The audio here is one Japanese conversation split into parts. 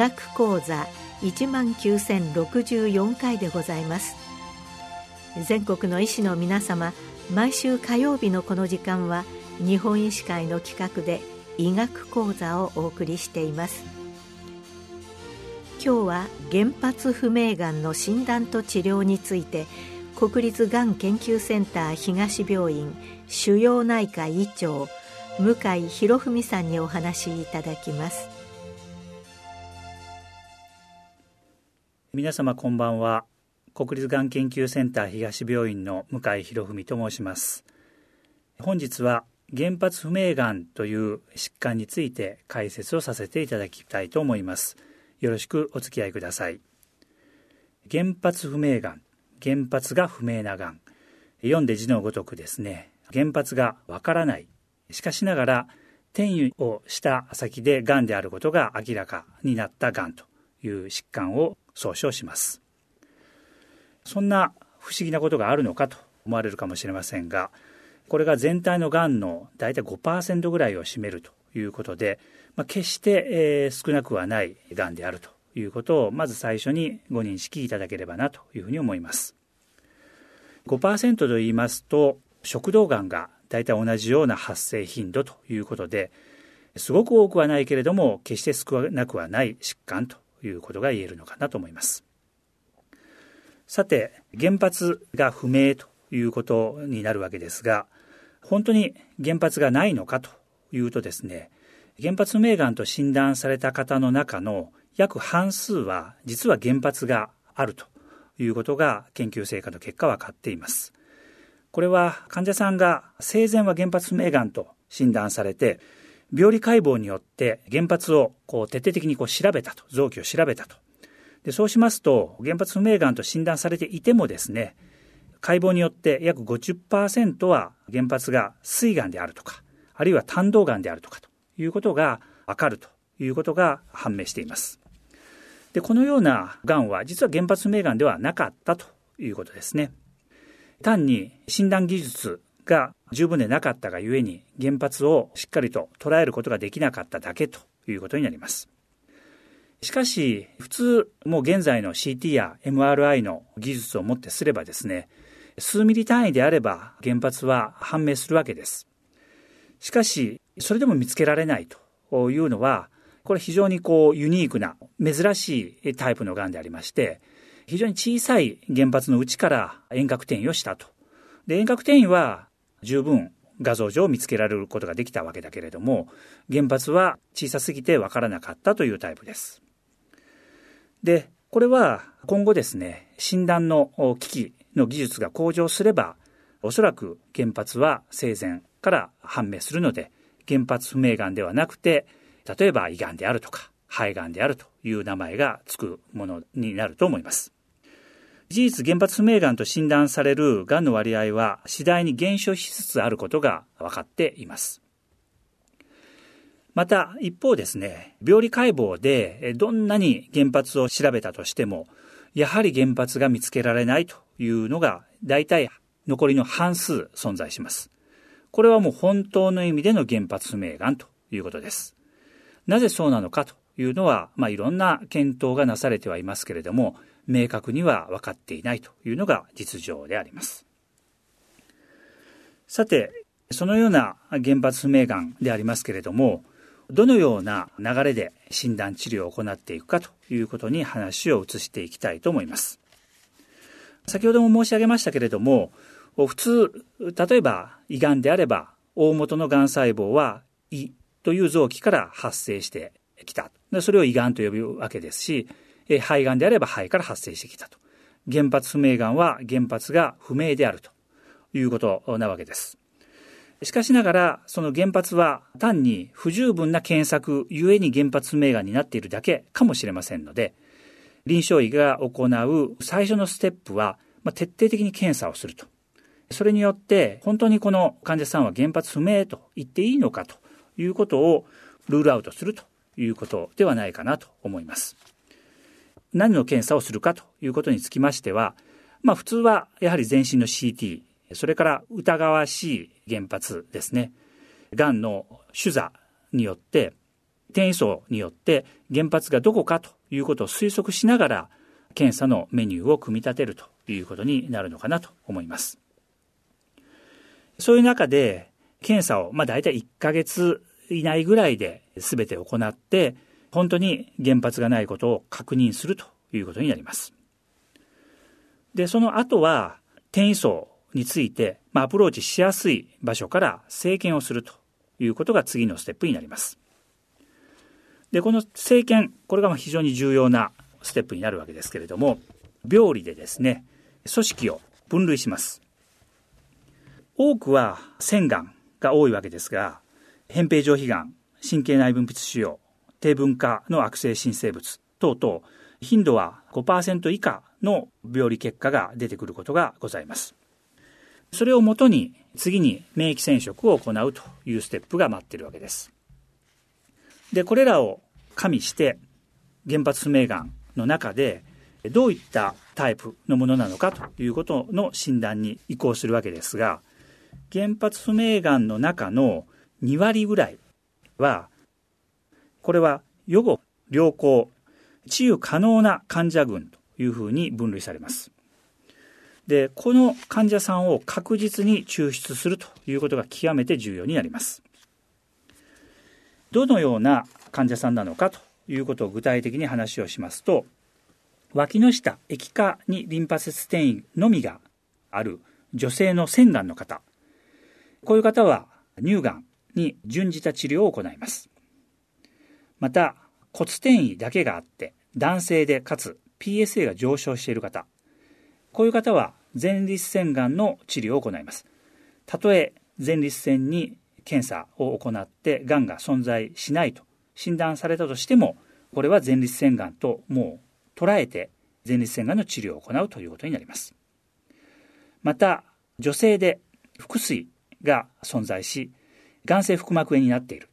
学講座1万9064回でございます。全国の医師の皆様毎週火曜日のこの時間は日本医師会の企画で医学講座をお送りしています。今日は原発不明がんの診断と治療について国立がん研究センター東病院腫瘍内科医長向井博文さんにお話しいただきます。皆様こんばんは。国立がん研究センター東病院の向井博文と申します。本日は原発不明がんという疾患について解説をさせていただきたいと思います。よろしくお付き合いください。原発不明がん原発が不明ながん。読んで字のごとくですね。原発がわからない。しかしながら転移をした先でがんであることが明らかになったがんという疾患を総称します。そんな不思議なことがあるのかと思われるかもしれませんがこれが全体のがんの大体5%ぐらいを占めるということで、まあ、決して、えー、少なくはないがんであるということをまず最初にご認識いただければなというふうに思います。5%と言いますと食道がんが大体同じような発生頻度ということですごく多くはないけれども決して少なくはない疾患ということが言えるのかなと思います。さて原発が不明ということになるわけですが本当に原発がないのかというとですね原発不明がんと診断された方の中の約半数は実は原発があるということが研究成果の結果分かっています。これは患者さんが生前は原発不明がんと診断されて病理解剖によって原発をこう徹底的にこう調べたと臓器を調べたと。でそうしますと原発不明がんと診断されていてもですね解剖によって約50%は原発が膵がんであるとかあるいは胆道がんであるとかということがわかるということが判明しています。でこのようながんは実は原発不明がんではなかったということですね。単に診断技術が十分でなかったがゆえに原発をしっかりと捉えることができなかっただけということになります。しかし、普通、もう現在の CT や MRI の技術をもってすればですね、数ミリ単位であれば原発は判明するわけです。しかし、それでも見つけられないというのは、これ非常にこうユニークな珍しいタイプのがんでありまして、非常に小さい原発の内から遠隔転移をしたと。で、遠隔転移は十分画像上見つけられることができたわけだけれども、原発は小さすぎてわからなかったというタイプです。で、これは今後ですね、診断の機器の技術が向上すれば、おそらく原発は生前から判明するので、原発不明がんではなくて、例えば胃がんであるとか、肺がんであるという名前がつくものになると思います。事実原発不明がんと診断されるがんの割合は次第に減少しつつあることが分かっています。また一方ですね、病理解剖でどんなに原発を調べたとしても、やはり原発が見つけられないというのが大体残りの半数存在します。これはもう本当の意味での原発不明がんということです。なぜそうなのかというのは、まあ、いろんな検討がなされてはいますけれども、明確には分かっていないというのが実情であります。さて、そのような原発不明がんでありますけれども、どのような流れで診断治療を行っていくかということに話を移していきたいと思います。先ほども申し上げましたけれども、普通、例えば胃がんであれば、大元のがん細胞は胃という臓器から発生してきた。それを胃がんと呼ぶわけですし、え肺がんであれば肺から発生してきたと。原発不明がんは原発が不明であるということなわけです。しかしながら、その原発は単に不十分な検索ゆえに原発不明がんになっているだけかもしれませんので、臨床医が行う最初のステップは、まあ、徹底的に検査をすると。それによって、本当にこの患者さんは原発不明と言っていいのかということをルールアウトするということではないかなと思います。何の検査をするかということにつきましては、まあ普通はやはり全身の CT、それから疑わしい原発ですね。がんの主座によって転移層によって原発がどこかということを推測しながら検査のメニューを組み立てるということになるのかなと思います。そういう中で検査をまあ大体1ヶ月以内ぐらいで全て行って本当に原発がないことを確認するということになります。で、その後は転移層について、まあ、アプローチしやすい場所から生検をするということが次のステップになります。で、この生検、これが非常に重要なステップになるわけですけれども、病理でですね、組織を分類します。多くは腺がんが多いわけですが、扁平上皮がん、神経内分泌腫瘍、低分化の悪性新生物等々、頻度は5%以下の病理結果が出てくることがございます。それをもとに次に免疫染色を行うというステップが待っているわけです。で、これらを加味して原発不明がんの中でどういったタイプのものなのかということの診断に移行するわけですが、原発不明がんの中の2割ぐらいは、これは予後良好、治癒可能な患者群というふうに分類されます。で、この患者さんを確実に抽出するということが極めて重要になります。どのような患者さんなのかということを具体的に話をしますと、脇の下、液化にリンパ節転移のみがある女性の腺がんの方、こういう方は乳がんに準じた治療を行います。また、骨転移だけがあって、男性でかつ PSA が上昇している方、こういう方は前立腺がんの治療を行います。たとえ前立腺に検査を行ってがんが存在しないと診断されたとしても、これは前立腺がんともう捉えて前立腺がんの治療を行うということになります。また、女性で腹水が存在し、眼性腹膜炎になっている。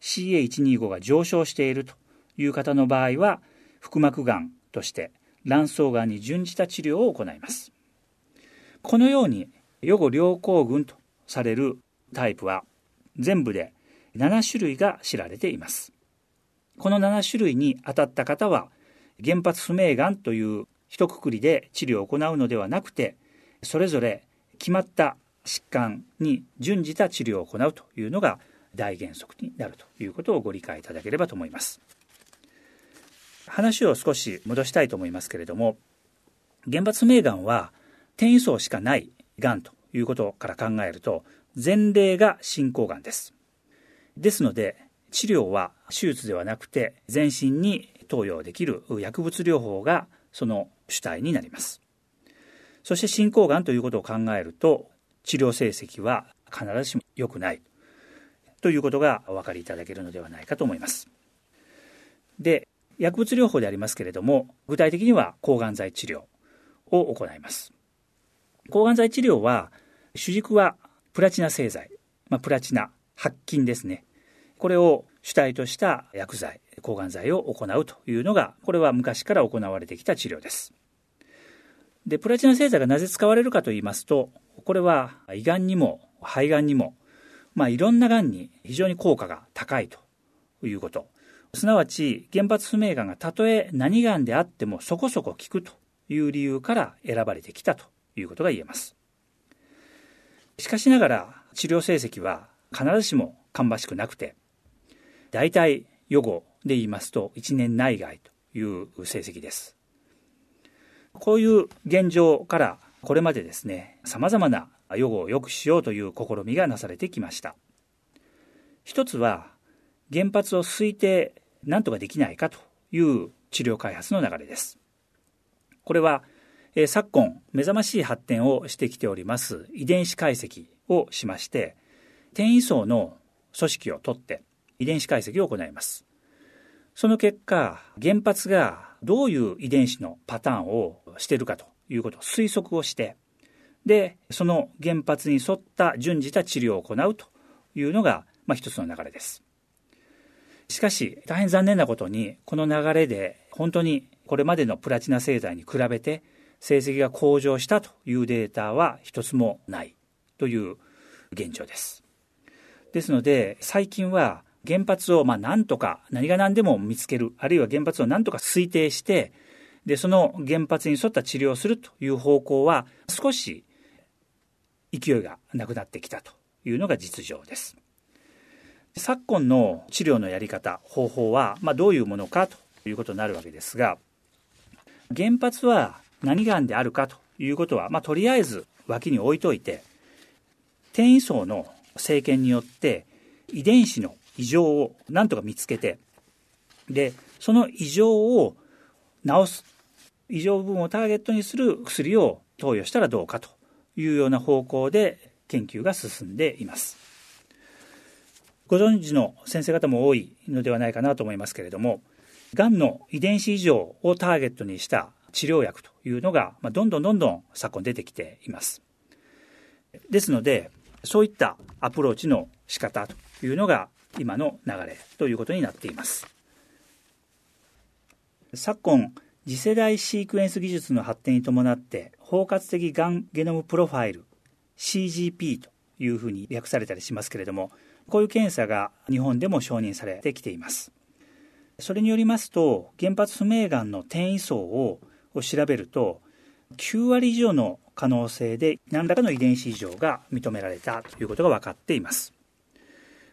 CA125 が上昇しているという方の場合は、腹膜がんとして卵巣がんに準じた治療を行います。このように予後良好群とされるタイプは全部で7種類が知られています。この7種類に当たった方は原発不明がんという一括りで治療を行うのではなくてそれぞれ決まった疾患に準じた治療を行うというのが大原則になるということをご理解いただければと思います。話を少し戻したいと思いますけれども、原発名がんは転移層しかないがんということから考えると、前例が進行がんです。ですので、治療は手術ではなくて、全身に投与できる薬物療法がその主体になります。そして進行がんということを考えると、治療成績は必ずしも良くないということがお分かりいただけるのではないかと思います。で、薬物療法でありますけれども、具体的には抗がん剤治療を行います。抗がん剤治療は、主軸はプラチナ製剤、まあ、プラチナ、白金ですね。これを主体とした薬剤、抗がん剤を行うというのが、これは昔から行われてきた治療です。で、プラチナ製剤がなぜ使われるかと言いますと、これは胃がんにも肺がんにも、まあ、いろんながんに非常に効果が高いということ。すなわち原発不明がんがたとえ何がんであってもそこそこ効くという理由から選ばれてきたということが言えます。しかしながら治療成績は必ずしも芳しくなくて、大体予後で言いますと1年内外という成績です。こういう現状からこれまでですね、様々な予後を良くしようという試みがなされてきました。一つは原発を推定なんとかできないかという治療開発の流れです。これは、えー、昨今目覚ましい発展をしてきております遺伝子解析をしまして転移層の組織を取って遺伝子解析を行います。その結果原発がどういう遺伝子のパターンをしているかということを推測をしてでその原発に沿った準じた治療を行うというのが、まあ、一つの流れです。しかし、大変残念なことに、この流れで本当にこれまでのプラチナ製剤に比べて成績が向上したというデータは一つもないという現状です。ですので、最近は原発をまあ何とか何が何でも見つけるあるいは原発を何とか推定してでその原発に沿った治療をするという方向は少し勢いがなくなってきたというのが実情です。昨今の治療のやり方方法は、まあ、どういうものかということになるわけですが原発は何がんであるかということは、まあ、とりあえず脇に置いといて転移層の生検によって遺伝子の異常をなんとか見つけてでその異常を治す異常部分をターゲットにする薬を投与したらどうかというような方向で研究が進んでいます。ご存知の先生方も多いのではないかなと思いますけれども、がんの遺伝子異常をターゲットにした治療薬というのが、まどんどんどんどん昨今出てきています。ですので、そういったアプローチの仕方というのが今の流れということになっています。昨今、次世代シークエンス技術の発展に伴って包括的がんゲノムプロファイル CGP というふうに略されたりしますけれどもこういう検査が日本でも承認されてきています。それによりますと原発不明がんの転移層を調べると9割以上の可能性で何らかの遺伝子異常が認められたということが分かっています。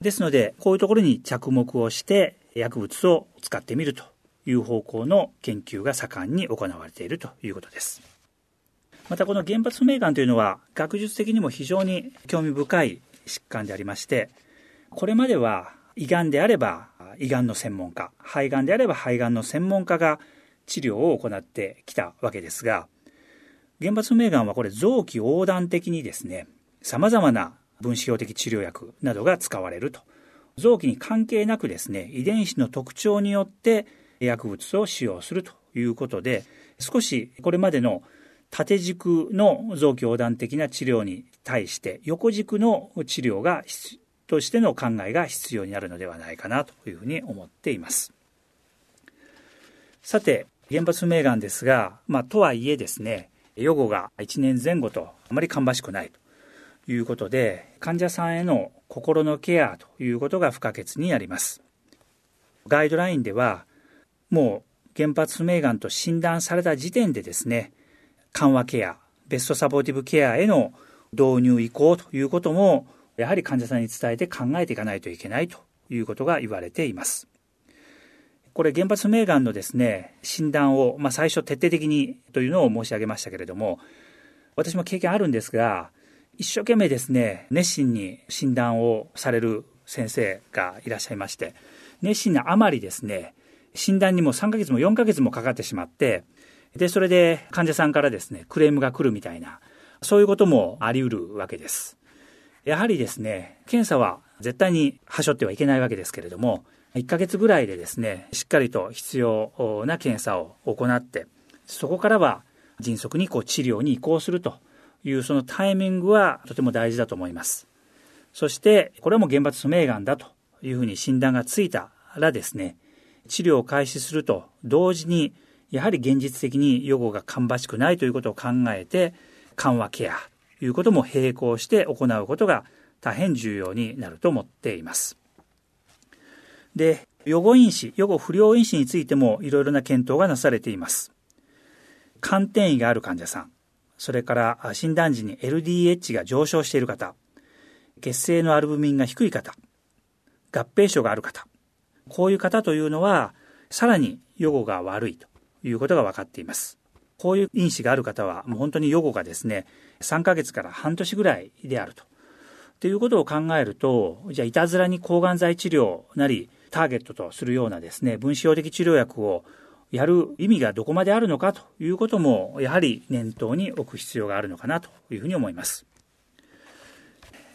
ですのでこういうところに着目をして薬物を使ってみると。いう方向の研究が盛んに行われているということです。またこの原発不明がんというのは学術的にも非常に興味深い疾患でありまして、これまでは胃がんであれば胃がんの専門家、肺がんであれば肺がんの専門家が治療を行ってきたわけですが、原発不明がんはこれ臓器横断的にですね、様々な分子標的治療薬などが使われると。臓器に関係なくですね、遺伝子の特徴によって薬物を使用するということで、少しこれまでの縦軸の臓器横断的な治療に対して横軸の治療がとしての考えが必要になるのではないかなというふうに思っています。さて、原発不明がんですが、まあ、とはいえですね、予後が1年前後とあまり芳しくないということで、患者さんへの心のケアということが不可欠になります。ガイドラインでは、もう原発不明がんと診断された時点でですね、緩和ケア、ベストサポーティブケアへの導入移行ということも、やはり患者さんに伝えて考えていかないといけないということが言われています。これ原発不明がんのですね、診断を、まあ、最初徹底的にというのを申し上げましたけれども、私も経験あるんですが、一生懸命ですね、熱心に診断をされる先生がいらっしゃいまして、熱心なあまりですね、診断にも3ヶ月も4ヶ月もかかってしまって、で、それで患者さんからですね、クレームが来るみたいな、そういうこともあり得るわけです。やはりですね、検査は絶対にはしょってはいけないわけですけれども、1ヶ月ぐらいでですね、しっかりと必要な検査を行って、そこからは迅速にこう治療に移行するというそのタイミングはとても大事だと思います。そして、これも原発不明がんだというふうに診断がついたらですね、治療を開始すると同時に、やはり現実的に予後が芳しくないということを考えて、緩和ケアということも並行して行うことが大変重要になると思っています。で、予後因子、予後不良因子についてもいろいろな検討がなされています。肝転移がある患者さん、それから診断時に LDH が上昇している方、血清のアルブミンが低い方、合併症がある方、こういう方というのは、さらに予後が悪いということが分かっています。こういう因子がある方は、もう本当に予後がですね、3ヶ月から半年ぐらいであると。ということを考えると、じゃあ、いたずらに抗がん剤治療なり、ターゲットとするようなですね、分子標的治療薬をやる意味がどこまであるのかということも、やはり念頭に置く必要があるのかなというふうに思います。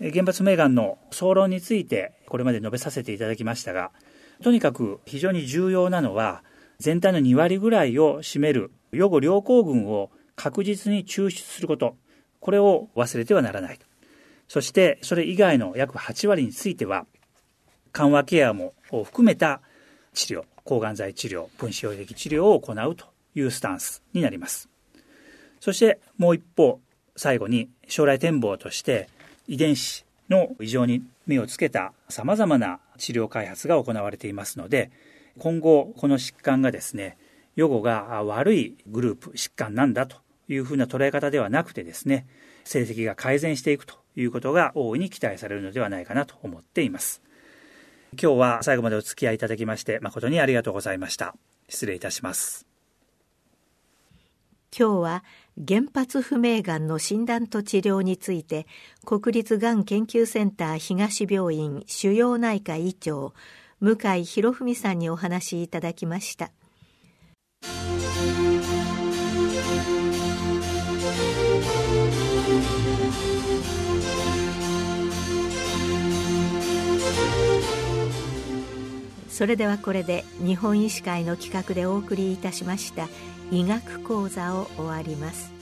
原発名眼の総論について、これまで述べさせていただきましたが、とにかく非常に重要なのは、全体の2割ぐらいを占める予後良好群を確実に抽出すること、これを忘れてはならない。そして、それ以外の約8割については、緩和ケアも含めた治療、抗がん剤治療、分子標的治療を行うというスタンスになります。そしてもう一方、最後に将来展望として遺伝子の異常に目をつけた様々な治療開発が行われていますので今後この疾患がですね予後が悪いグループ疾患なんだというふうな捉え方ではなくてですね成績が改善していくということが大いに期待されるのではないかなと思っています。今日は最後までお付き合いいただきまして誠にありがとうございました。失礼いたします。今日は原発不明がんの診断と治療について国立がん研究センター東病院腫瘍内科医長向井博文さんにお話しいただきました。それではこれで日本医師会の企画でお送りいたしました医学講座を終わります。